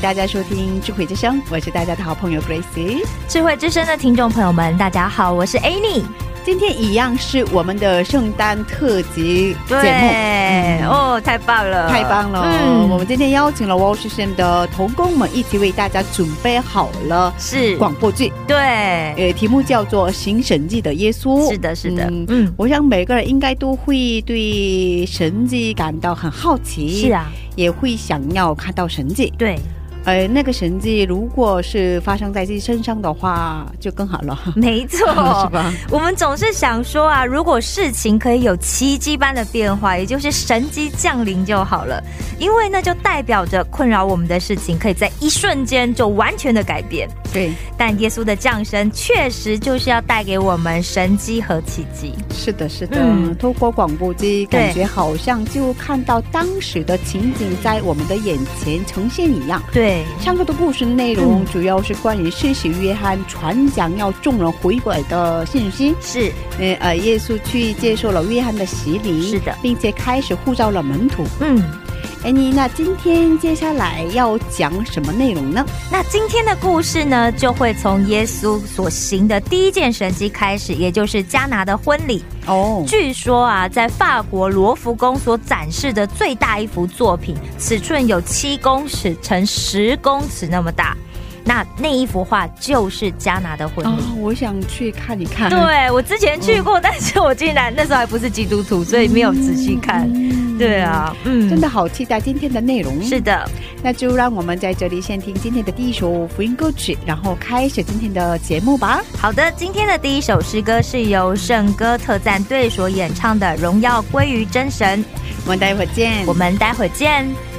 迎大家收听智慧之声，我是大家的好朋友 Gracie。智慧之声的听众朋友们，大家好，我是 Annie。今天一样是我们的圣诞特辑节目，对，哦，太棒了，太棒了！嗯我们今天邀请了 w a s h i n 的童工们一起为大家准备好了是广播剧，对，呃，题目叫做《行神迹的耶稣》。是的，是的，嗯嗯，我想每个人应该都会对神迹感到很好奇，是，啊，也会想要看到神迹。对，呃，那个神迹如果是发生在自己身上的话，就更好了，没错，是吧？我们总是想说啊，如果事情可以有奇迹般的变化，也就是神迹降临就好了，因为那就代表着困扰我们的事情可以在一瞬间就完全的改变。对，但耶稣的降生确实就是要带给我们神机和奇迹。是的，是的。嗯透过广播机，感觉好像就看到当时的情景在我们的眼前呈现一样。对，上课的故事内容嗯主要是关于施洗约翰传讲要众人悔改的信息。是呃呃，耶稣去接受了约翰的洗礼，是的并且开始呼召了门徒。嗯。哎，你那今天接下来要讲什么内容呢？那今天的故事呢，就会从耶稣所行的第一件神迹开始，也就是加拿的婚礼。哦，据说啊，在法国罗浮宫所展示的最大一幅作品，尺寸有七公尺乘十公尺那么大。那那一幅画就是加拿的婚啊、礼。我想去看一看。对我之前去过，但是我竟然那时候还不是基督徒，所以没有仔细看。嗯对，啊，嗯，真的好期待今天的内容。是的，那就让我们在这里先听今天的第一首福音歌曲，然后开始今天的节目吧。好的，今天的第一首诗歌是由圣歌特赞队所演唱的《荣耀归于真神》，我们待会儿见。我们待会儿见。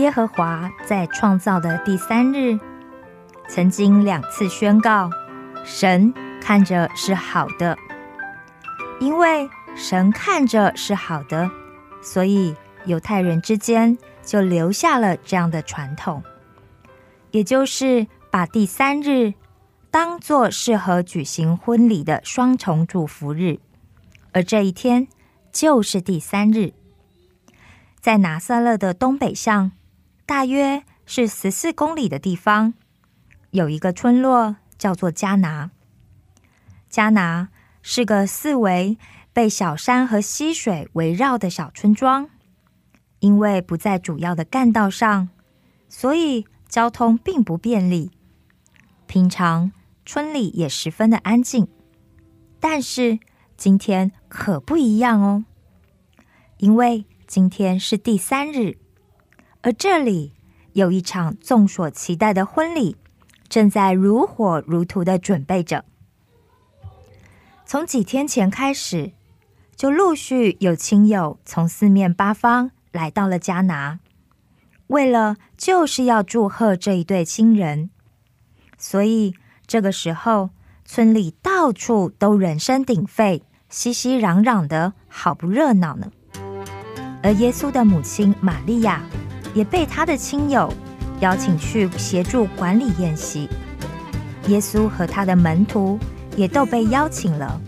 耶和华在创造的第三日，曾经两次宣告：神看着是好的。因为神看着是好的，所以犹太人之间就留下了这样的传统，也就是把第三日。当做适合举行婚礼的双重祝福日，而这一天就是第三日。在拿撒勒的东北向，大约是十四公里的地方，有一个村落叫做加拿。加拿是个四围被小山和溪水围绕的小村庄，因为不在主要的干道上，所以交通并不便利。平常。村里也十分的安静，但是今天可不一样哦，因为今天是第三日，而这里有一场众所期待的婚礼，正在如火如荼的准备着。从几天前开始，就陆续有亲友从四面八方来到了加拿，为了就是要祝贺这一对新人，所以。这个时候，村里到处都人声鼎沸，熙熙攘攘的，好不热闹呢。而耶稣的母亲玛利亚也被他的亲友邀请去协助管理宴席。耶稣和他的门徒也都被邀请了。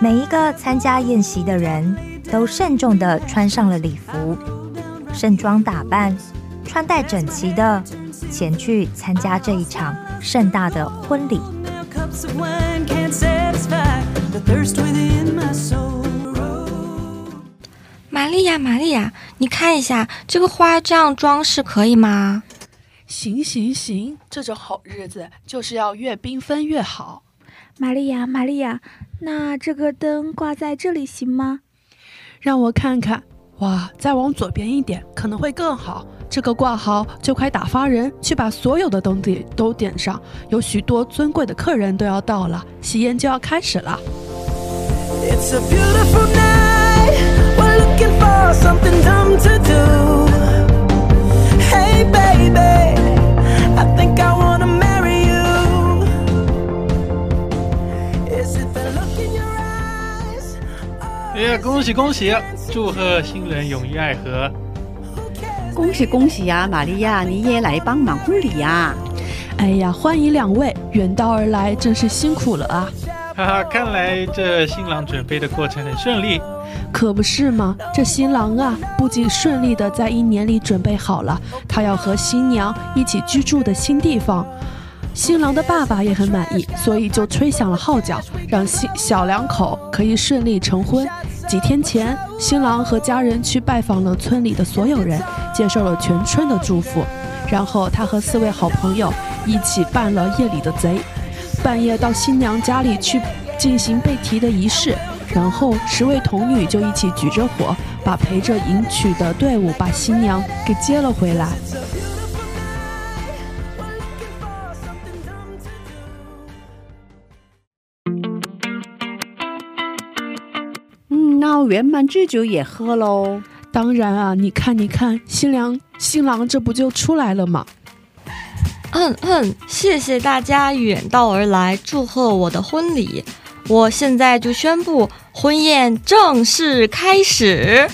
每一个参加宴席的人都慎重的穿上了礼服，盛装打扮，穿戴整齐的前去参加这一场。盛大的婚礼。玛利亚，玛利亚，你看一下这个花这样装饰可以吗？行行行，这种好日子就是要越缤纷越好。玛利亚，玛利亚，那这个灯挂在这里行吗？让我看看。哇，再往左边一点可能会更好。这个挂好，就快打发人去把所有的灯点都点上。有许多尊贵的客人都要到了，喜宴就要开始了。哎呀，恭喜恭喜！祝贺新人永浴爱河！恭喜恭喜呀，玛利亚，你也来帮忙婚礼呀！哎呀，欢迎两位远道而来，真是辛苦了啊！哈哈，看来这新郎准备的过程很顺利，可不是吗？这新郎啊，不仅顺利的在一年里准备好了他要和新娘一起居住的新地方。新郎的爸爸也很满意，所以就吹响了号角，让新小两口可以顺利成婚。几天前，新郎和家人去拜访了村里的所有人，接受了全村的祝福。然后他和四位好朋友一起扮了夜里的贼，半夜到新娘家里去进行被提的仪式。然后十位童女就一起举着火，把陪着迎娶的队伍把新娘给接了回来。嗯，那圆满之酒也喝喽！当然啊，你看，你看，新娘新郎这不就出来了吗？嗯嗯，谢谢大家远道而来祝贺我的婚礼。我现在就宣布婚宴正式开始。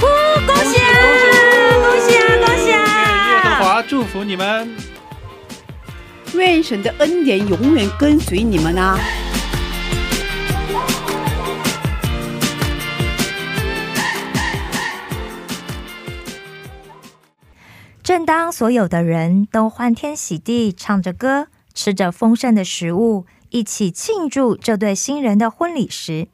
恭喜啊！恭喜啊！恭喜啊！耶和华祝福你们，愿神的恩典永远跟随你们啊！正当所有的人都欢天喜地唱着歌、吃着丰盛的食物，一起庆祝这对新人的婚礼时，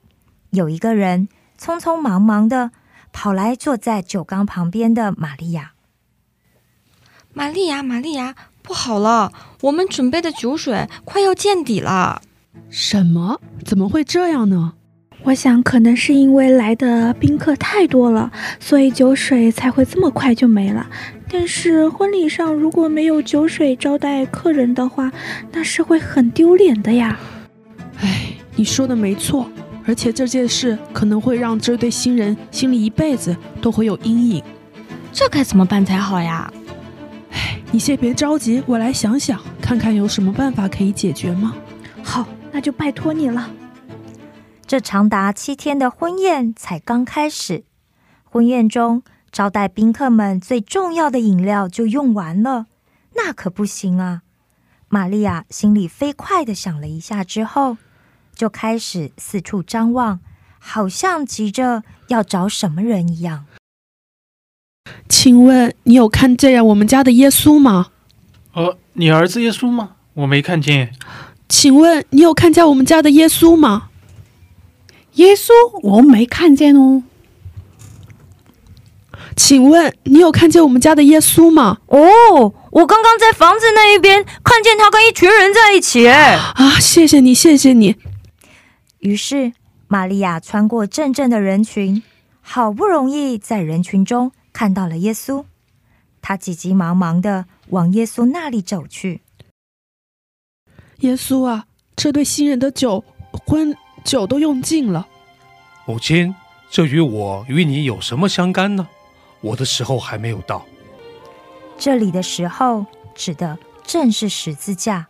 有一个人匆匆忙忙的跑来坐在酒缸旁边的玛利亚。玛利亚，玛利亚，不好了，我们准备的酒水快要见底了。什么？怎么会这样呢？我想，可能是因为来的宾客太多了，所以酒水才会这么快就没了。但是婚礼上如果没有酒水招待客人的话，那是会很丢脸的呀。哎，你说的没错，而且这件事可能会让这对新人心里一辈子都会有阴影。这该怎么办才好呀？哎，你先别着急，我来想想，看看有什么办法可以解决吗？好，那就拜托你了。这长达七天的婚宴才刚开始，婚宴中招待宾客们最重要的饮料就用完了，那可不行啊！玛利亚心里飞快的想了一下之后，就开始四处张望，好像急着要找什么人一样。请问你有看见我们家的耶稣吗？呃，你儿子耶稣吗？我没看见。请问你有看见我们家的耶稣吗？耶稣，我没看见哦。请问你有看见我们家的耶稣吗？哦，我刚刚在房子那一边看见他跟一群人在一起。啊，谢谢你，谢谢你。于是玛利亚穿过阵阵的人群，好不容易在人群中看到了耶稣。他急急忙忙的往耶稣那里走去。耶稣啊，这对新人的酒婚酒都用尽了。母亲，这与我与你有什么相干呢？我的时候还没有到。这里的时候指的正是十字架。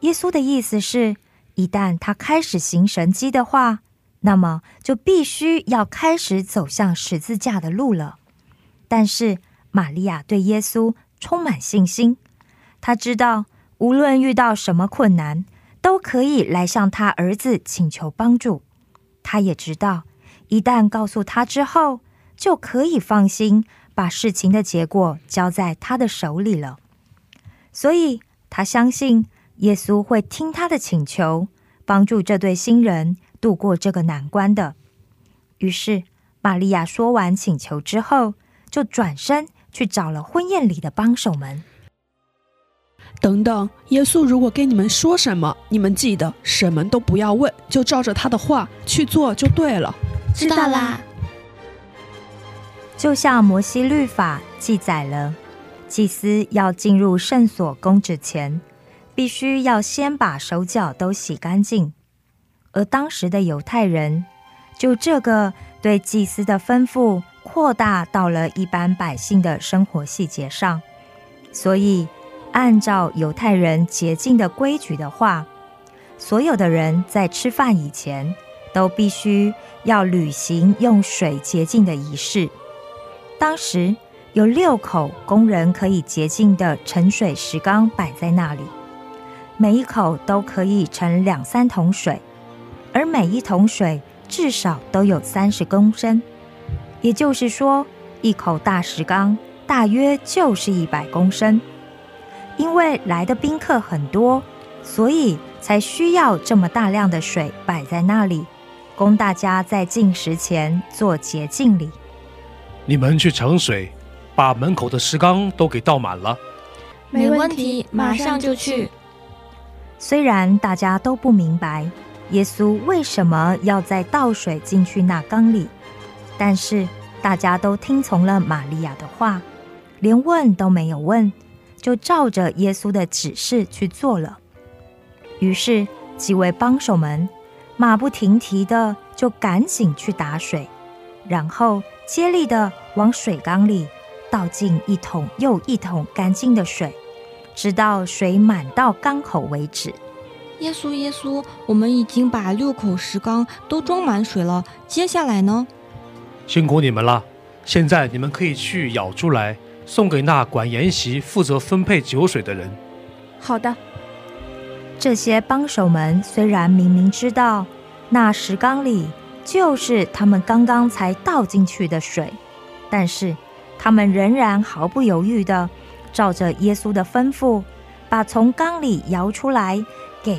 耶稣的意思是，一旦他开始行神迹的话，那么就必须要开始走向十字架的路了。但是玛利亚对耶稣充满信心，她知道无论遇到什么困难，都可以来向他儿子请求帮助。她也知道，一旦告诉他之后，就可以放心把事情的结果交在他的手里了，所以他相信耶稣会听他的请求，帮助这对新人度过这个难关的。于是，玛利亚说完请求之后，就转身去找了婚宴里的帮手们。等等，耶稣如果跟你们说什么，你们记得什么都不要问，就照着他的话去做就对了。知道啦。就像摩西律法记载了，祭司要进入圣所供职前，必须要先把手脚都洗干净。而当时的犹太人，就这个对祭司的吩咐扩大到了一般百姓的生活细节上，所以按照犹太人洁净的规矩的话，所有的人在吃饭以前，都必须要履行用水洁净的仪式。当时有六口工人可以洁净的盛水石缸摆在那里，每一口都可以盛两三桶水，而每一桶水至少都有三十公升，也就是说，一口大石缸大约就是一百公升。因为来的宾客很多，所以才需要这么大量的水摆在那里，供大家在进食前做洁净礼。你们去盛水，把门口的石缸都给倒满了。没问题，马上就去。虽然大家都不明白耶稣为什么要再倒水进去那缸里，但是大家都听从了玛利亚的话，连问都没有问，就照着耶稣的指示去做了。于是几位帮手们马不停蹄的就赶紧去打水，然后。接力的往水缸里倒进一桶又一桶干净的水，直到水满到缸口为止。耶稣，耶稣，我们已经把六口石缸都装满水了。接下来呢？辛苦你们了。现在你们可以去舀出来，送给那管筵席、负责分配酒水的人。好的。这些帮手们虽然明明知道那石缸里。就是他们刚刚才倒进去的水，但是他们仍然毫不犹豫的照着耶稣的吩咐，把从缸里舀出来给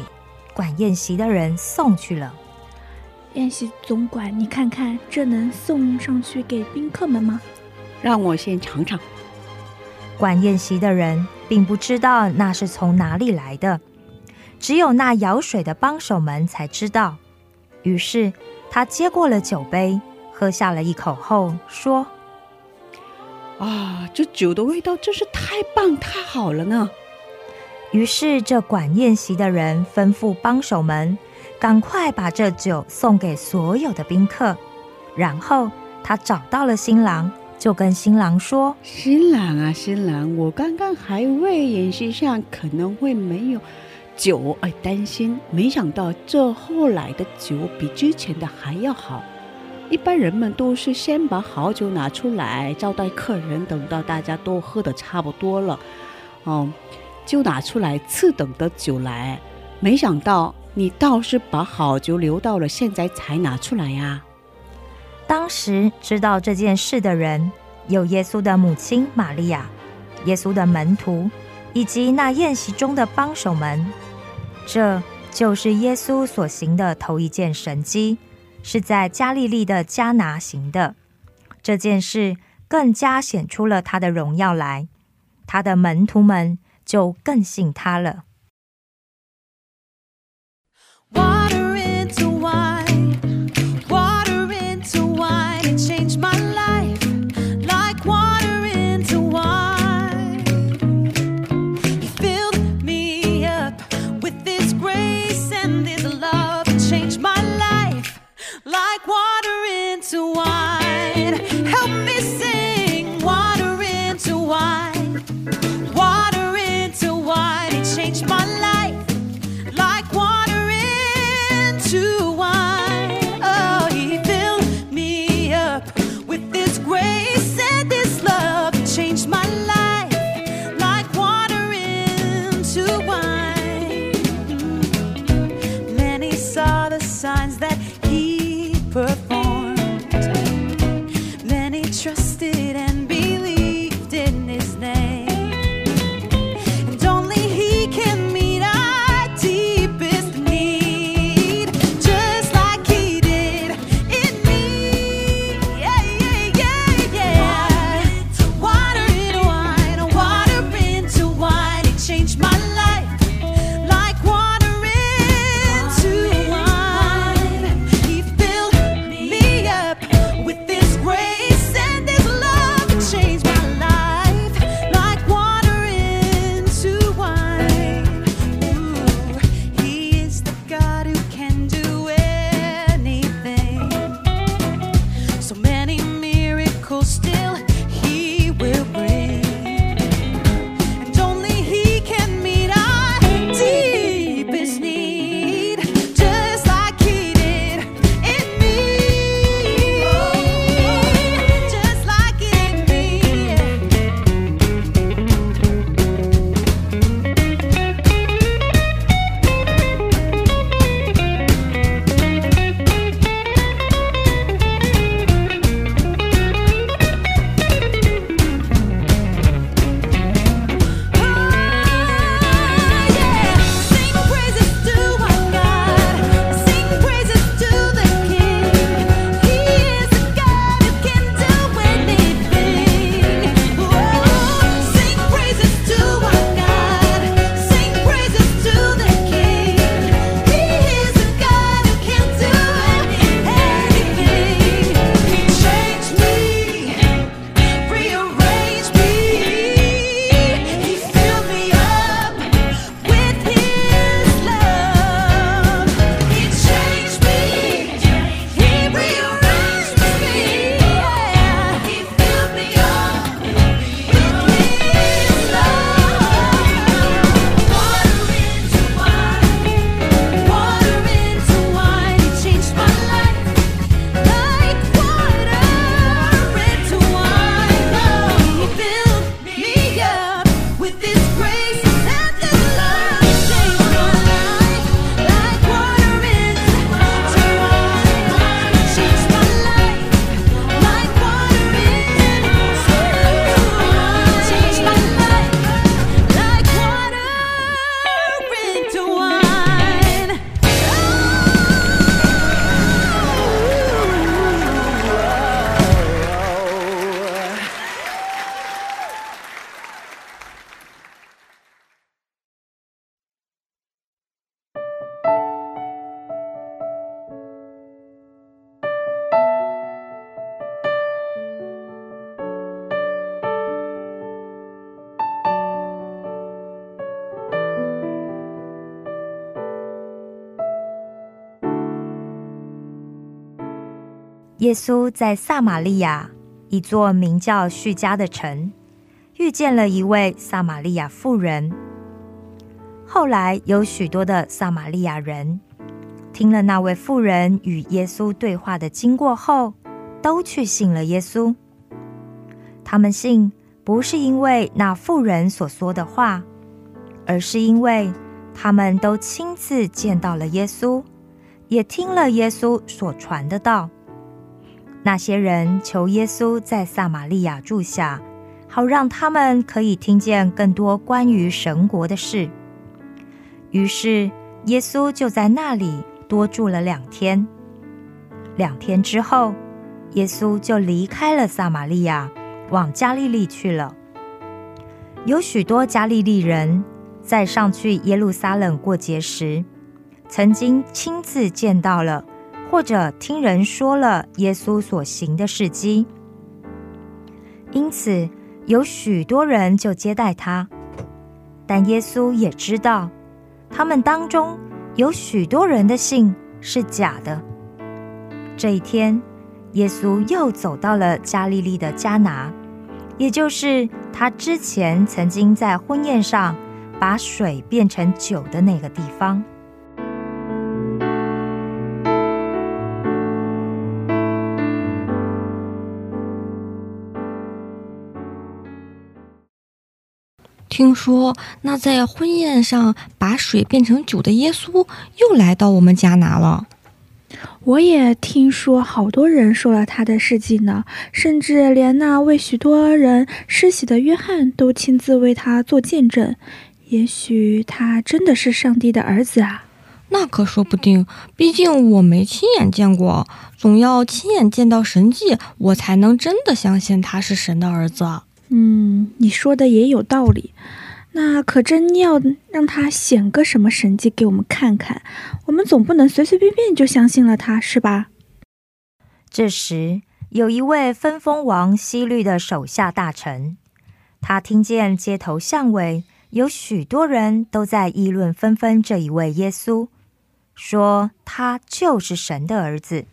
管宴席的人送去了。宴席总管，你看看这能送上去给宾客们吗？让我先尝尝。管宴席的人并不知道那是从哪里来的，只有那舀水的帮手们才知道。于是。他接过了酒杯，喝下了一口后说：“啊，这酒的味道真是太棒太好了呢！于是，这管宴席的人吩咐帮手们，赶快把这酒送给所有的宾客。然后，他找到了新郎，就跟新郎说：“新郎啊，新郎，我刚刚还为宴席上可能会没有酒而担心，没想到这后来的酒比之前的还要好。一般人们都是先把好酒拿出来招待客人，等到大家都喝的差不多了，嗯。”就拿出来次等的酒来，没想到你倒是把好酒留到了现在才拿出来呀！当时知道这件事的人有耶稣的母亲玛利亚、耶稣的门徒以及那宴席中的帮手们。这就是耶稣所行的头一件神迹，是在加利利的加拿行的。这件事更加显出了他的荣耀来，他的门徒们。就更信他了。耶稣在撒玛利亚一座名叫叙加的城，遇见了一位撒玛利亚妇人。后来有许多的撒玛利亚人听了那位妇人与耶稣对话的经过后，都去信了耶稣。他们信不是因为那妇人所说的话，而是因为他们都亲自见到了耶稣，也听了耶稣所传的道。那些人求耶稣在撒玛利亚住下，好让他们可以听见更多关于神国的事。于是耶稣就在那里多住了两天。两天之后，耶稣就离开了撒玛利亚，往加利利去了。有许多加利利人在上去耶路撒冷过节时，曾经亲自见到了。或者听人说了耶稣所行的事迹，因此有许多人就接待他。但耶稣也知道，他们当中有许多人的信是假的。这一天，耶稣又走到了加利利的迦拿，也就是他之前曾经在婚宴上把水变成酒的那个地方。听说那在婚宴上把水变成酒的耶稣又来到我们迦拿了。我也听说好多人说了他的事迹呢，甚至连那为许多人施洗的约翰都亲自为他做见证。也许他真的是上帝的儿子啊？那可说不定，毕竟我没亲眼见过，总要亲眼见到神迹，我才能真的相信他是神的儿子。嗯，你说的也有道理。那可真要让他显个什么神迹给我们看看，我们总不能随随便便就相信了他，是吧？这时，有一位分封王西律的手下大臣，他听见街头巷尾有许多人都在议论纷纷这一位耶稣，说他就是神的儿子。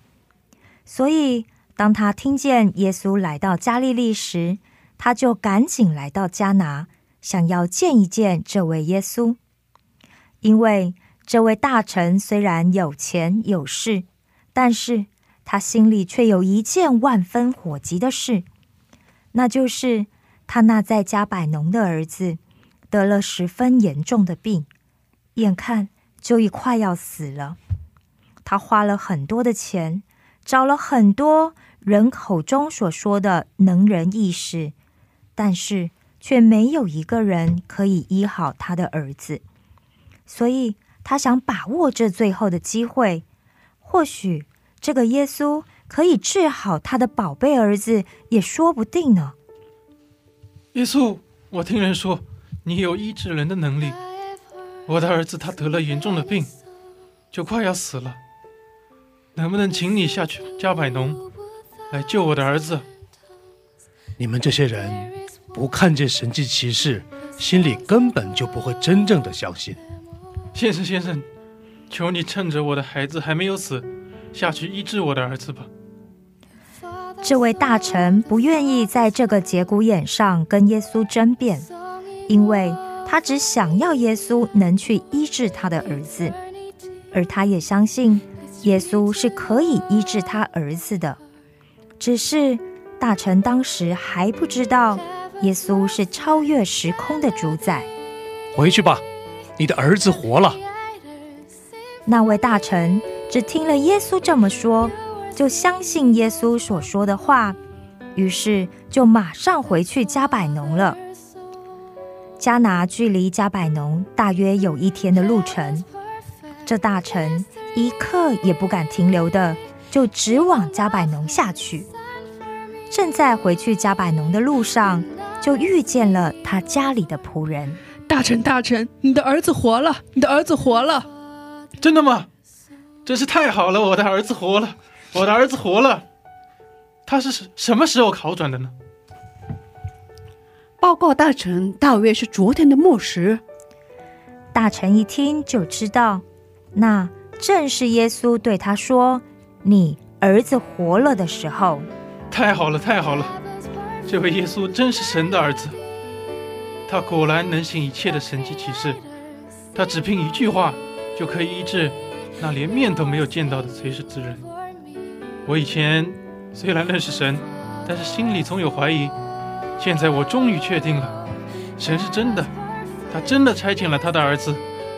所以，当他听见耶稣来到加利利时，他就赶紧来到迦拿，想要见一见这位耶稣。因为这位大臣虽然有钱有势，但是他心里却有一件万分火急的事，那就是他那在加百农的儿子得了十分严重的病，眼看就已快要死了。他花了很多的钱，找了很多人口中所说的能人异士。但是却没有一个人可以医好他的儿子，所以他想把握这最后的机会，或许这个耶稣可以治好他的宝贝儿子，也说不定呢。耶稣，我听人说你有医治人的能力，我的儿子他得了严重的病，就快要死了，能不能请你下去加百农来救我的儿子？你们这些人。不看见神迹奇事，心里根本就不会真正的相信。先生，先生，求你趁着我的孩子还没有死，下去医治我的儿子吧。这位大臣不愿意在这个节骨眼上跟耶稣争辩，因为他只想要耶稣能去医治他的儿子，而他也相信耶稣是可以医治他儿子的。只是大臣当时还不知道。耶稣是超越时空的主宰。回去吧，你的儿子活了。那位大臣只听了耶稣这么说，就相信耶稣所说的话，于是就马上回去加百农了。加拿距离加百农大约有一天的路程，这大臣一刻也不敢停留的，就直往加百农下去。正在回去加百农的路上。就遇见了他家里的仆人，大臣，大臣，你的儿子活了，你的儿子活了，真的吗？真是太好了，我的儿子活了，我的儿子活了。他是什么时候好转的呢？报告大臣，大约是昨天的末时。大臣一听就知道，那正是耶稣对他说：“你儿子活了的时候，太好了，太好了！这位耶稣真是神的儿子，他果然能行一切的神迹奇事。他只凭一句话就可以医治那连面都没有见到的垂死之人。我以前虽然认识神，但是心里总有怀疑。现在我终于确定了，神是真的，他真的差遣了他的儿子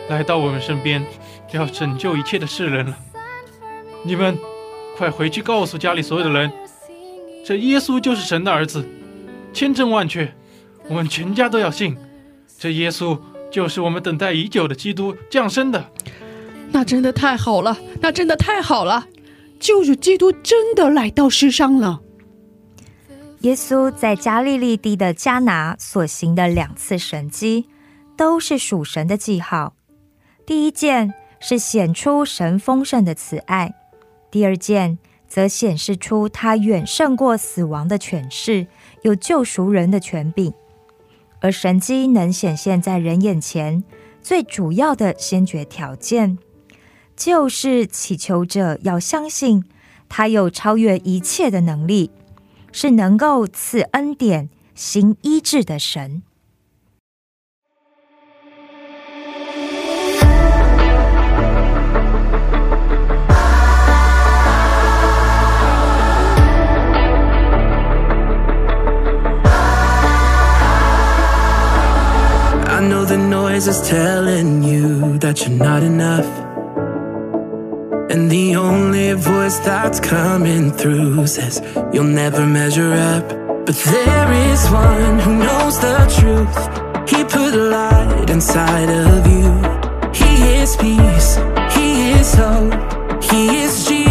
来到我们身边，要拯救一切的世人了。你们快回去告诉家里所有的人，这耶稣就是神的儿子，千真万确，我们全家都要信。这耶稣就是我们等待已久的基督降生的。那真的太好了，那真的太好了，救主基督真的来到世上了。耶稣在加利利地的迦拿所行的两次神迹，都是属神的记号。第一件是显出神丰盛的慈爱，第二件则显示出他远胜过死亡的权势，有救赎人的权柄。而神机能显现在人眼前，最主要的先决条件，就是祈求者要相信他有超越一切的能力。是能够赐恩典、行医治的神。The noise is telling you that you're not enough. And the only voice that's coming through says you'll never measure up. But there is one who knows the truth. He put light inside of you. He is peace. He is hope. He is Jesus.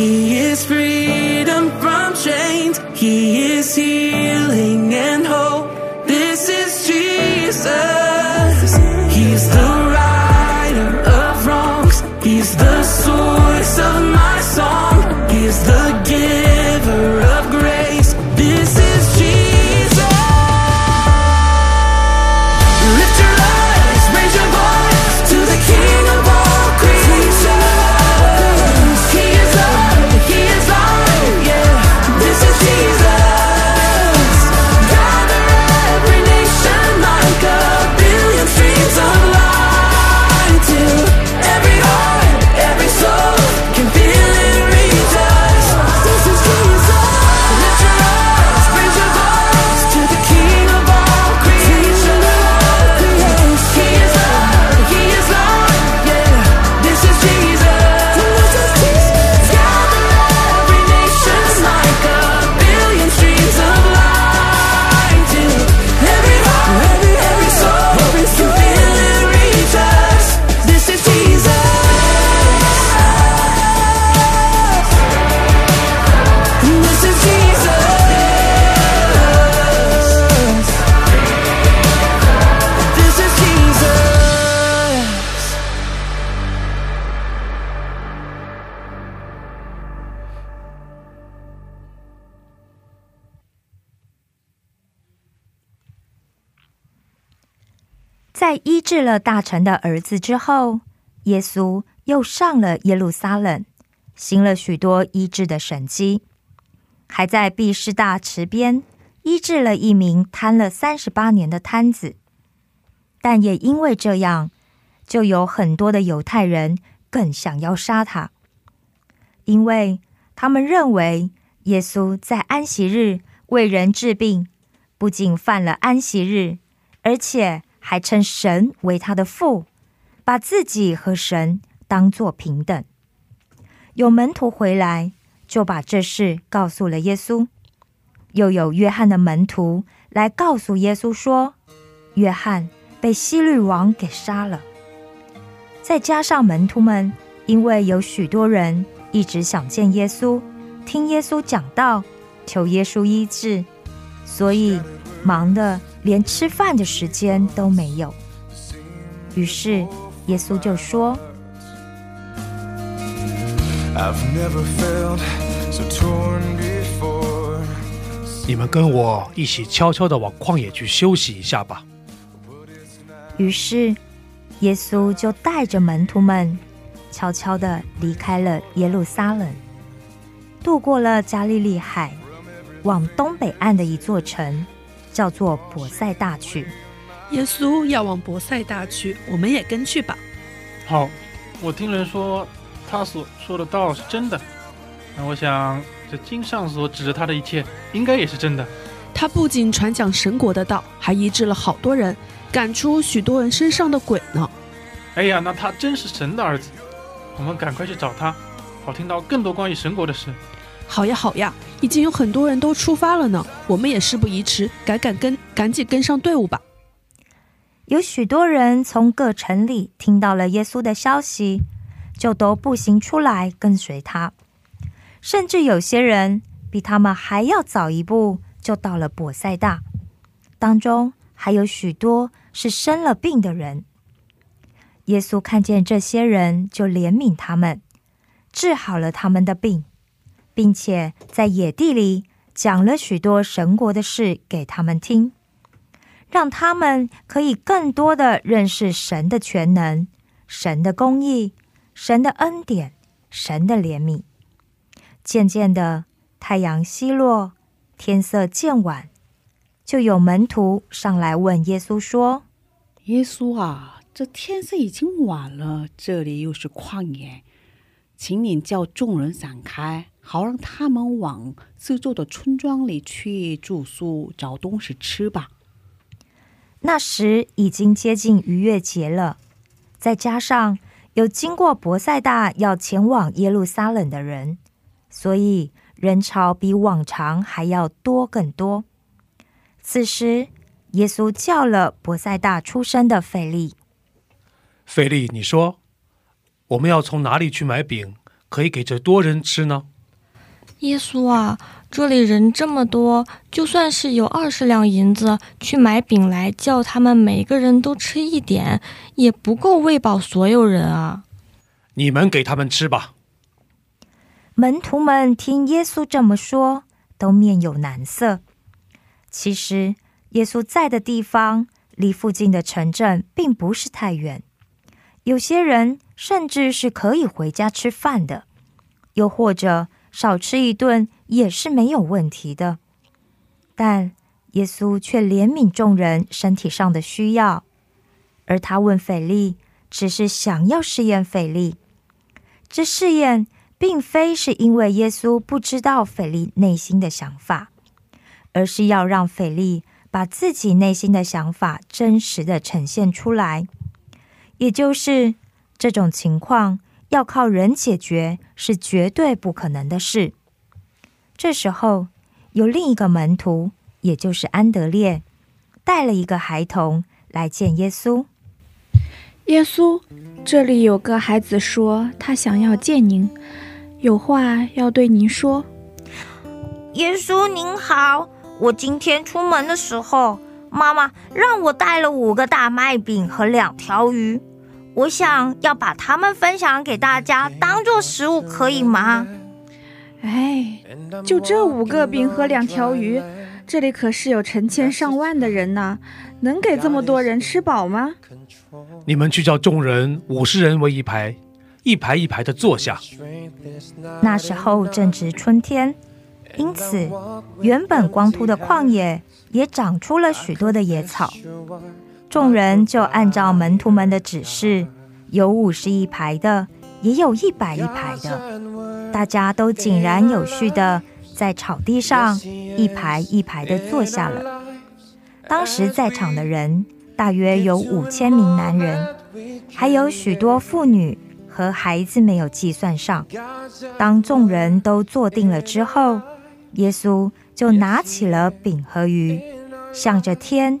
He is freedom from chains. He is healing and hope. This is Jesus. He's the righter of wrongs. He's the source of my song. He's the 了大臣的儿子之后，耶稣又上了耶路撒冷，行了许多医治的神迹，还在毕士大池边医治了一名瘫了三十八年的瘫子。但也因为这样，就有很多的犹太人更想要杀他，因为他们认为耶稣在安息日为人治病，不仅犯了安息日，而且还称神为他的父，把自己和神当作平等。有门徒回来，就把这事告诉了耶稣。又有约翰的门徒来告诉耶稣说，约翰。被希律王给杀了，再加上门徒们，因为有许多人一直想见耶稣，听耶稣讲道，求耶稣医治，所以忙得连吃饭的时间都没有。于是耶稣就说：“ I've never felt so torn before. 你们跟我一起悄悄的往旷野去休息一下吧。”于是，耶稣就带着门徒们悄悄的离开了耶路撒冷，渡过了加利利海，往东北岸的一座城，叫做博塞大去。耶稣要往博塞大去，我们也跟去吧。好，我听人说他所说的道是真的，那我想这经上所指着他的一切，应该也是真的。他不仅传讲神国的道，还医治了好多人。赶出许多人身上的鬼呢！哎呀，那他真是神的儿子！我们赶快去找他，好听到更多关于神国的事。好呀，好呀，已经有很多人都出发了呢。我们也事不宜迟，赶赶跟，赶紧跟上队伍吧。有许多人从各城里听到了耶稣的消息，就都步行出来跟随他。甚至有些人比他们还要早一步，就到了伯赛大。当中还有许多。是生了病的人，耶稣看见这些人，就怜悯他们，治好了他们的病，并且在野地里讲了许多神国的事给他们听，让他们可以更多的认识神的全能、神的公义、神的恩典、神的怜悯。渐渐的，太阳西落，天色渐晚。就有门徒上来问耶稣说：“耶稣啊，这天色已经晚了，这里又是旷野，请你叫众人散开，好让他们往四周的村庄里去住宿，找东西吃吧。”那时已经接近逾越节了，再加上有经过伯赛大要前往耶路撒冷的人，所以人潮比往常还要多更多。此时，耶稣叫了伯赛大出生的费利：“费利，你说，我们要从哪里去买饼，可以给这多人吃呢？耶稣啊，这里人这么多，就算是有二十两银子去买饼来，叫他们每个人都吃一点，也不够喂饱所有人啊。你们给他们吃吧。门徒们听耶稣这么说，都面有难色。其实，耶稣在的地方离附近的城镇并不是太远，有些人甚至是可以回家吃饭的，又或者少吃一顿也是没有问题的。但耶稣却怜悯众人身体上的需要，而他问腓力，只是想要试验腓力。这试验并非是因为耶稣不知道腓力内心的想法。而是要让斐利把自己内心的想法真实的呈现出来，也就是这种情况要靠人解决是绝对不可能的事。这时候有另一个门徒，也就是安德烈，带了一个孩童来见耶稣。耶稣，这里有个孩子说他想要见您，有话要对您说。耶稣您好。我今天出门的时候，妈妈让我带了五个大麦饼和两条鱼，我想要把它们分享给大家，当做食物，可以吗？哎，就这五个饼和两条鱼，这里可是有成千上万的人呢，能给这么多人吃饱吗？你们去叫众人五十人为一排，一排一排的坐下。那时候正值春天，因此原本光秃的旷野也长出了许多的野草。众人就按照门徒们的指示，有五十一排的，也有一百一排的，大家都井然有序的在草地上一排一排的坐下了。当时在场的人大约有五千名男人，还有许多妇女和孩子没有计算上。当众人都坐定了之后，耶稣就拿起了饼和鱼，向着天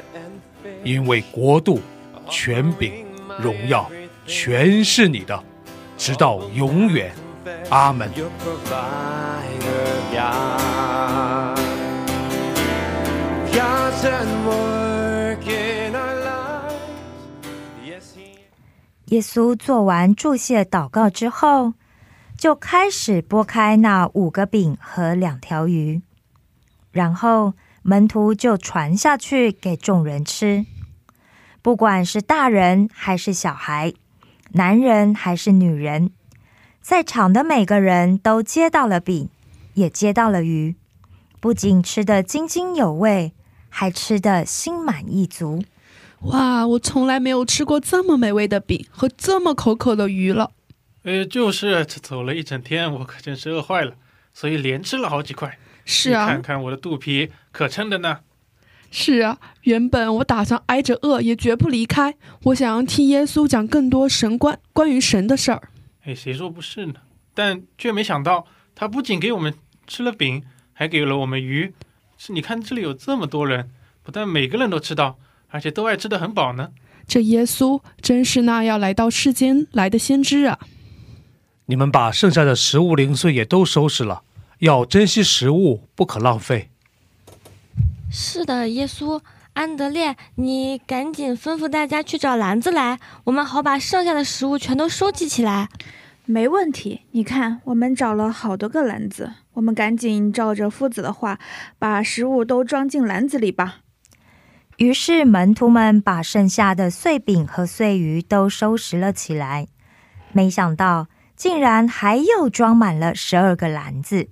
因为国度、权柄、荣耀，全是你的，直到永远。阿门。Your provider, God. God's at work in our lives. Yes, He 耶稣做完祝谢祷告之后，就开始拨开那五个饼和两条鱼，然后门徒就传下去给众人吃。不管是大人还是小孩，男人还是女人，在场的每个人都接到了饼，也接到了鱼，不仅吃得津津有味，还吃得心满意足。哇，我从来没有吃过这么美味的饼和这么口渴的鱼了。呃，就是这走了一整天，我可真是饿坏了，所以连吃了好几块。是啊看啊，看我的肚皮，可称的呢。是啊，原本我打算挨着饿也绝不离开，我想要听耶稣讲更多神关关于神的事儿。哎，谁说不是呢？但却没想到，他不仅给我们吃了饼，还给了我们鱼。是，你看这里有这么多人，不但每个人都吃到，而且都爱吃的很饱呢。这耶稣真是那要来到世间来的先知啊！你们把剩下的食物零碎也都收拾了，要珍惜食物，不可浪费。是的，耶稣，安德烈，你赶紧吩咐大家去找篮子来，我们好把剩下的食物全都收集起来。没问题，你看，我们找了好多个篮子，我们赶紧照着夫子的话，把食物都装进篮子里吧。于是门徒们把剩下的碎饼和碎鱼都收拾了起来，没想到竟然还又装满了十二个篮子。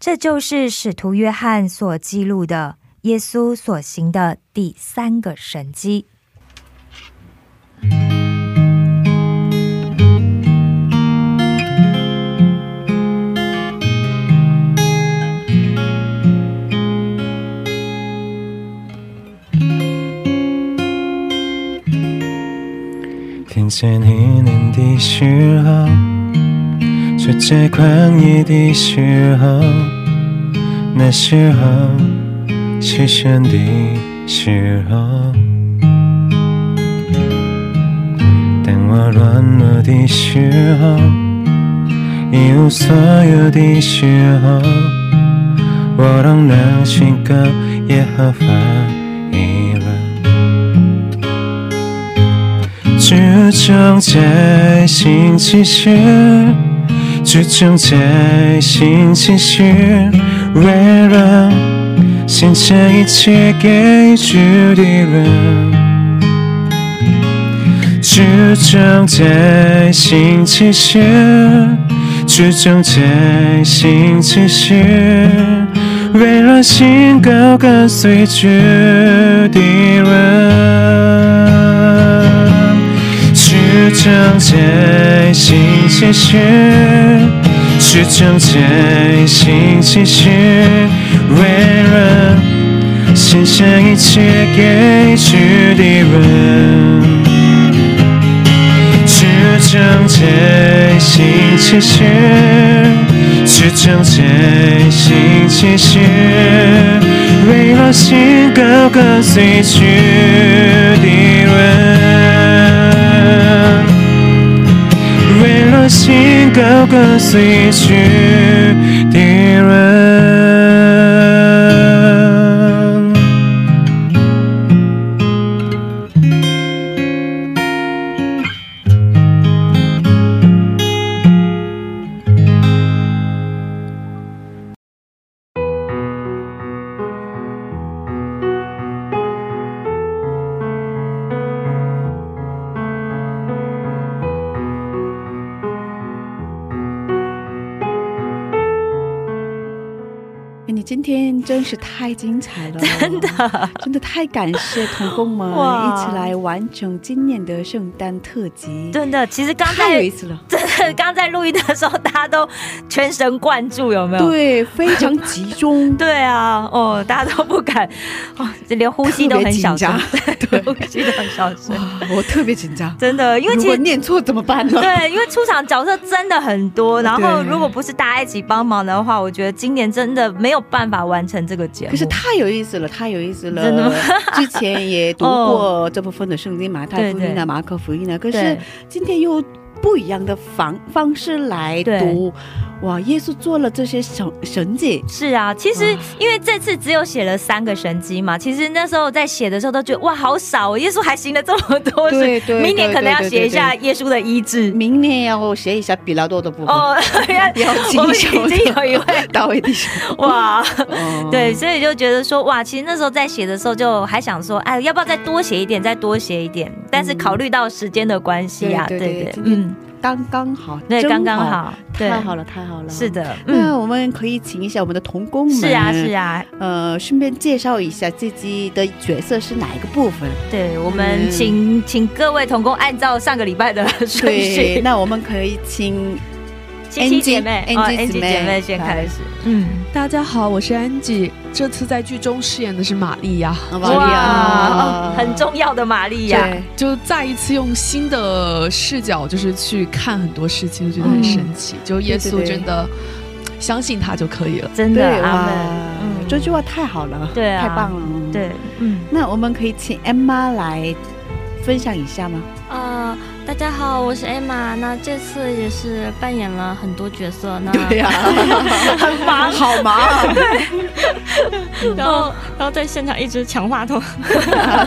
这就是使徒约翰所记录的耶稣所行的第三个神迹。听见你念的时候，就在旷野的时候，那时候牺牲的时候，当我软弱的时候，一无所有的时候，我仍然信靠耶和华依然。注重在心其实，注重在心其实，为了献上一切给主的人。注重在心其实，注重在心其实，为了信靠跟随主的人。注重在心其实，注重在心其实，为了献上一切给主的人。注重在心其实，注去成全新奇事，为了信靠跟随去的人，为了信靠跟随去的人。是太精彩了，真的，真的太感谢童工们 哇一起来完成今年的圣诞特辑，真的，其实刚才有在意思了。真的刚在录音的时候，大家都全神贯注，有没有？对，非常集中。对啊，哦，大家都不敢，哦，连呼吸都很小声，对，呼吸都很小声，哇我特别紧张，真的，因为如果其实。念错怎么办呢？对，因为出场角色真的很多，然后如果不是大家一起帮忙的话，我觉得今年真的没有办法完成这个节目。可是太有意思了，太有意思了！真的吗 之前也读过这部分的圣经，马太福音啊、马可福音啊，可是今天又不一样的方方式来读。哇，耶稣做了这些神神迹，是啊，其实因为这次只有写了三个神迹嘛，其实那时候在写的时候都觉得哇好少哦，耶稣还行了这么多事，对对明年可能要写一下耶稣的医治。明年要写一下比拉多的部分。哦，要我们已精修经有一位大卫弟兄。哇，哦对，所以就觉得说哇，其实那时候在写的时候就还想说，哎，要不要再多写一点，再多写一点？但是考虑到时间的关系啊，对对对，对对嗯，刚刚好，那，刚刚好，太好了，太好了。是。的，那嗯，我们可以请一下我们的童工们，是啊，是啊，呃，顺便介绍一下自己的角色是哪一个部分。对，我们嗯请请各位童工按照上个礼拜的顺，序，那我们可以请七七姐妹 Angie- 哦 Angie，Angie 姐妹先开开始，嗯，大家好，我是安吉，这次在剧中饰演的是玛利亚，玛利亚哦很重要的玛利亚，对，就再一次用新的视角，就是去看很多事情，我觉得很神奇。就耶稣真的相信他就可以了。真的对哇阿门，嗯。这句话太好了，对啊。太棒了。对，，嗯，那我们可以请 Emma 来分享一下吗？啊、大家好，我是 Emma。那这次也是扮演了很多角色，那呀，很忙，好忙。对然后然后在现场一直抢话筒。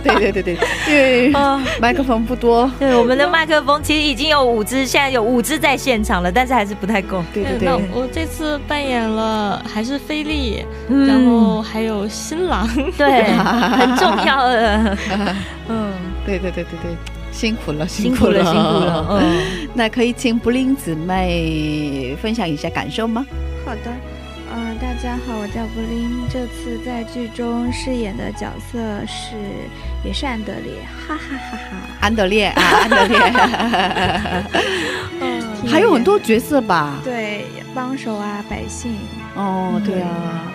对对对对，因为啊，麦克风不多。对，我们的麦克风其实已经有五支，现在有五支在现场了，但是还是不太够。对对那对，我这次扮演了还是菲利，嗯然后还有新郎。对，很重要的，嗯，对对对对对，辛苦了，辛苦了，辛苦了，嗯，那可以请布林姊妹分享一下感受吗？好的，呃，大家好，我叫布林。这次在剧中饰演的角色是也是安德烈，哈哈哈哈。安德烈啊，安德烈，嗯还有很多角色吧？对帮手啊，百姓。哦，对啊，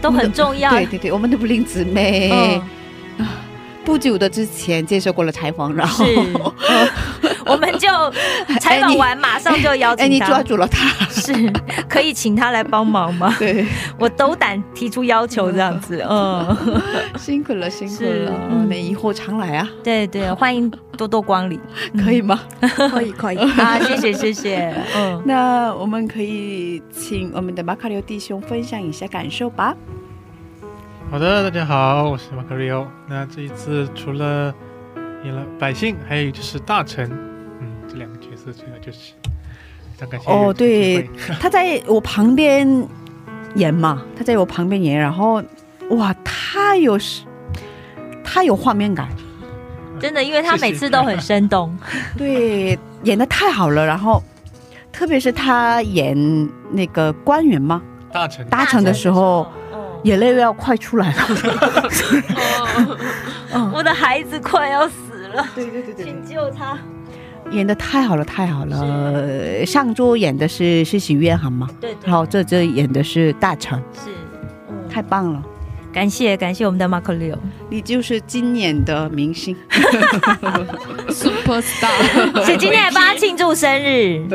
都很重要。对对对，我们的布林姊妹嗯，不久的之前接受过了采访，然后 我们就采访完马上就邀哎，你，抓住了他，是可以请他来帮忙吗？对，我斗胆提出要求这样子，嗯，辛苦了，辛苦是。了，嗯那以后常来啊，对对，欢迎多多光临，可以吗？可以可以。啊，谢谢谢谢，嗯，那我们可以请我们的马卡流弟兄分享一下感受吧。好的，大家好，我是马克瑞欧。那这一次除了演了百姓，还有就是大臣，嗯，这两个角色主要就是非常感谢哦对他在我旁边演嘛，他在我旁边演，然后哇，太有太有画面感，真的，因为他每次都很生动，对，演的太好了。然后特别是他演那个官员嘛，大臣大臣的时候，眼泪要快出来了。我的孩子快要死了，对对对对请救他。演的太好了，太好了。上周演的是是许愿，好吗，对对。然后这周演的是大臣，是，嗯。太棒了。感谢感谢我们的马可六，你就是今年的明星，super star，是今天来帮他庆祝生日，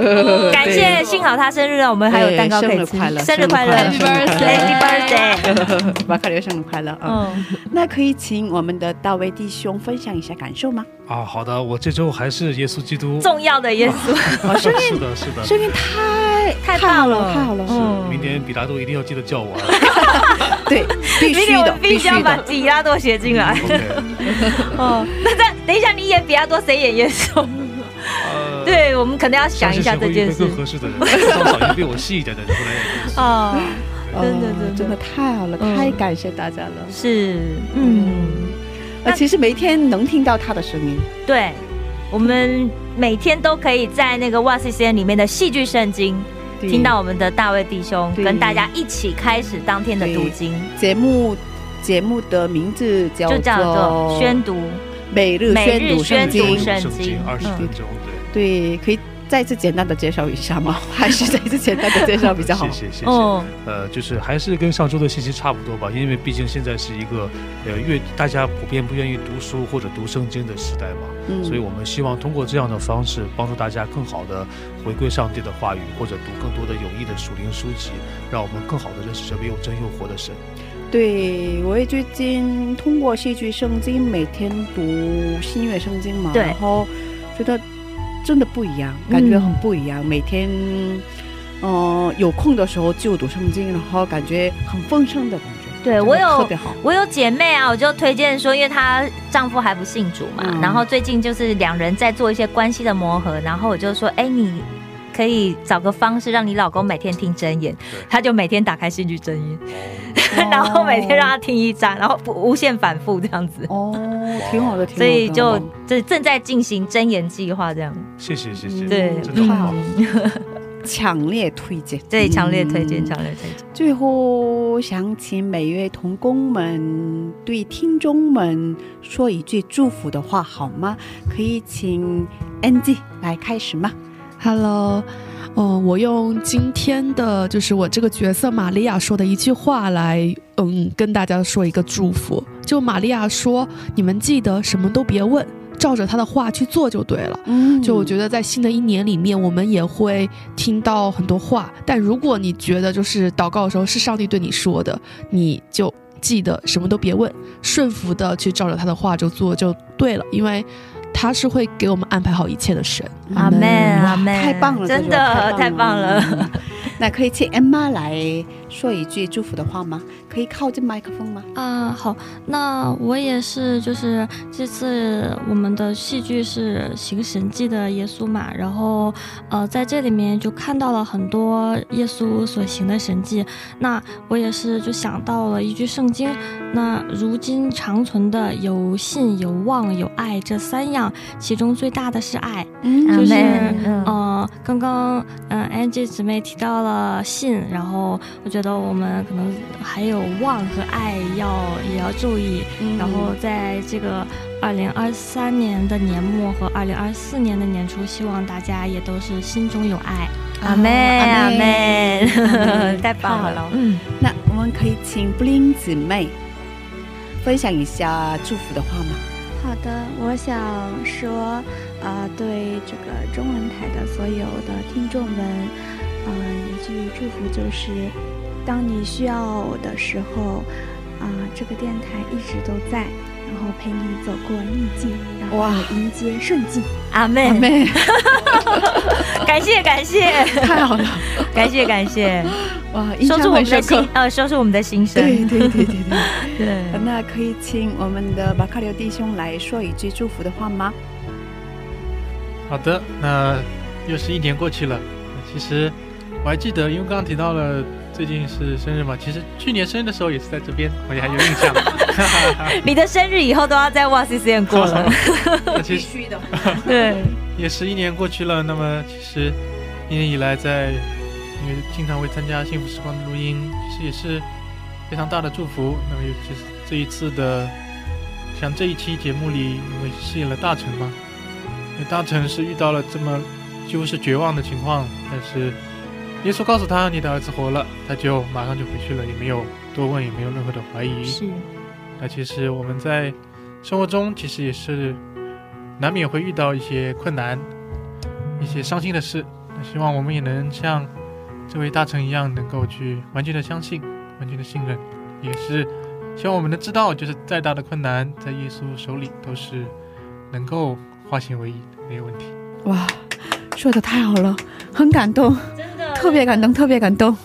感谢，幸好他生日了，我们还有蛋糕可以吃，对生日快乐生日快乐，Happy birthday！马卡流生日快乐啊！嗯，那可以请我们的大卫弟兄分享一下感受吗？啊，好的，我这周还是耶稣基督。重要的耶稣，哦，生是的，是的。生命太太好棒了。太好了，嗯。明天比达多一定要记得叫我啊。对，必须的必必须须要把的。比拉多写进来。哦，那这等一下你演比拉多，谁演耶稣？呃，对，我们可能要想一下这件事更。合适的人，至少找一个比我细一点的人过来演耶稣。哦，哦真的真的真的太好了，嗯太感谢大家了。是，嗯，呃，其实每天能听到他的声音，对，我们每天都可以在那个哇 C C N 里面的戏剧圣经对听到我们的大卫弟兄跟大家一起开始当天的读经，节目节目的名字叫就叫做宣读。每日每日宣读圣经。圣经二十嗯分钟，对。对，可以再次简单的介绍一下吗？还是再次简单的介绍比较好？谢 谢谢谢。哦，呃，就是还是跟上周的信息差不多吧，因为毕竟现在是一个呃越大家普遍不愿意读书或者读圣经的时代嘛，嗯所以我们希望通过这样的方式帮助大家更好的回归上帝的话语，或者读更多的有益的属灵书籍，让我们更好的认识这位又真又活的神。对，我也最近通过戏剧圣经，每天读新月圣经嘛，然后觉得真的不一样，感觉很不一样。每天，呃，有空的时候就读圣经，然后感觉很丰盛的感觉。对我有特别好。我有姐妹啊，我就推荐说，因为她丈夫还不信主嘛，嗯然后最近就是两人在做一些关系的磨合，然后我就说，哎，你可以找个方式让你老公每天听真言，他就每天打开戏剧真言，然后每天让他听一章，然后不无限反复这样子，哦，挺好的，挺好的。所以就这正在进行真言计划这样，谢谢谢谢，对，真的很棒。嗯强烈推荐，对，强烈推荐，嗯强烈推荐。最后，想请每位童工们对听众们说一句祝福的话，好吗？可以请 NG 来开始吗？Hello，嗯，我用今天的就是我这个角色玛利亚说的一句话来，嗯，跟大家说一个祝福。就玛利亚说：“你们记得什么都别问，照着他的话去做就对了。”嗯就我觉得在新的一年里面，我们也会听到很多话，但如果你觉得就是祷告的时候是上帝对你说的，你就记得什么都别问，顺服的去照着他的话就做就对了，因为他是会给我们安排好一切的神。阿门哇阿门，太棒了，真的太棒了。嗯 那可以请 Emma 来说一句祝福的话吗？可以靠近麦克风吗？啊，好，那我也是，就是这次我们的戏剧是行神迹的耶稣嘛，然后呃，在这里面就看到了很多耶稣所行的神迹。那我也是就想到了一句圣经，那如今长存的有信、有望、有爱这三样，其中最大的是爱。嗯就是嗯呃，刚刚嗯、呃、，Angie 姊妹提到了信，然后我觉得我们可能还有望和爱要也要注意，嗯然后在这个二零二三年的年末和二零二四年的年初，希望大家也都是心中有爱。阿妹阿阿妹妹，太棒了！嗯，那我们可以请布灵姊妹分享一下祝福的话吗？好的，我想说，呃，对这个中文台的所有的听众们，呃，一句祝福就是，当你需要的时候，啊、这个电台一直都在，然后陪你走过逆境，然后迎接顺境。阿妹，阿妹，感谢感谢太好了，感谢感谢，哇，印象说出我们的心。呃，说出我们的心声。对对对对对。对，那可以请我们的马卡流弟兄来说一句祝福的话吗？好的，那又是一年过去了。其实我还记得，因为刚刚提到了最近是生日嘛，其实去年生日的时候也是在这边，我也还有印象。你的生日以后都要在哇 C C N 过了。那其实须的。对，也是一年过去了，那么其实一年以来在，因为经常会参加幸福时光的录音，其实也是非常大的祝福。那么尤其是这一次的，像这一期节目里，因为饰演了大成嘛，因为大成是遇到了这么几乎是绝望的情况，但是耶稣告诉他：“你的儿子活了。”他就马上就回去了，也没有多问，也没有任何的怀疑。是，那其实我们在生活中，其实也是难免会遇到一些困难、一些伤心的事。那希望我们也能像这位大臣一样，能够去完全的相信、完全的信任，也是希望我们能知道，就是再大的困难，在耶稣手里都是能够化险为夷，没有问题。哇，说的太好了，很感动，真 的特别感动，特别感动。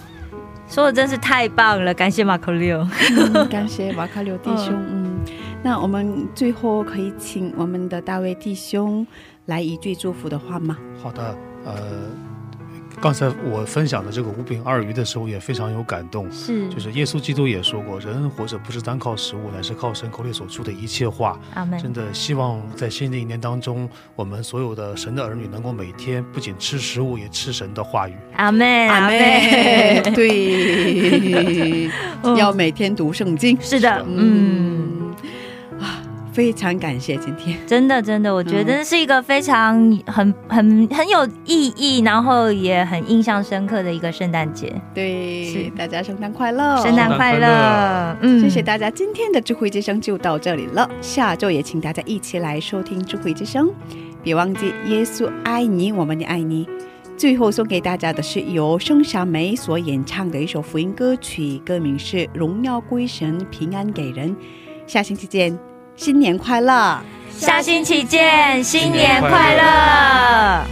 说的真是太棒了，感谢马克六。嗯感谢马克六弟兄。嗯，那我们最后可以请我们的大卫弟兄来一句祝福的话吗？好的，呃，刚才我分享的这个五饼二鱼的时候也非常有感动。是，就是耶稣基督也说过，人活着不是单靠食物，乃是靠神口里所出的一切话。阿门。真的希望在新的一年当中，我们所有的神的儿女能够每天不仅吃食物，也吃神的话语。阿妹，阿妹，对，要每天读圣经。是的，嗯，啊，非常感谢今天，真的真的，我觉得是一个非常很很很有意义，然后也很印象深刻的一个圣诞节。对，是大家圣诞快乐，圣诞快乐，嗯，谢谢大家，今天的智慧之声就到这里了。下周也请大家一起来收听智慧之声，别忘记耶稣爱你，我们也爱你。最后送给大家的是由盛小梅所演唱的一首福音歌曲，歌名是《荣耀归神，平安给人》。下星期见，新年快乐！下星期见，新年快乐。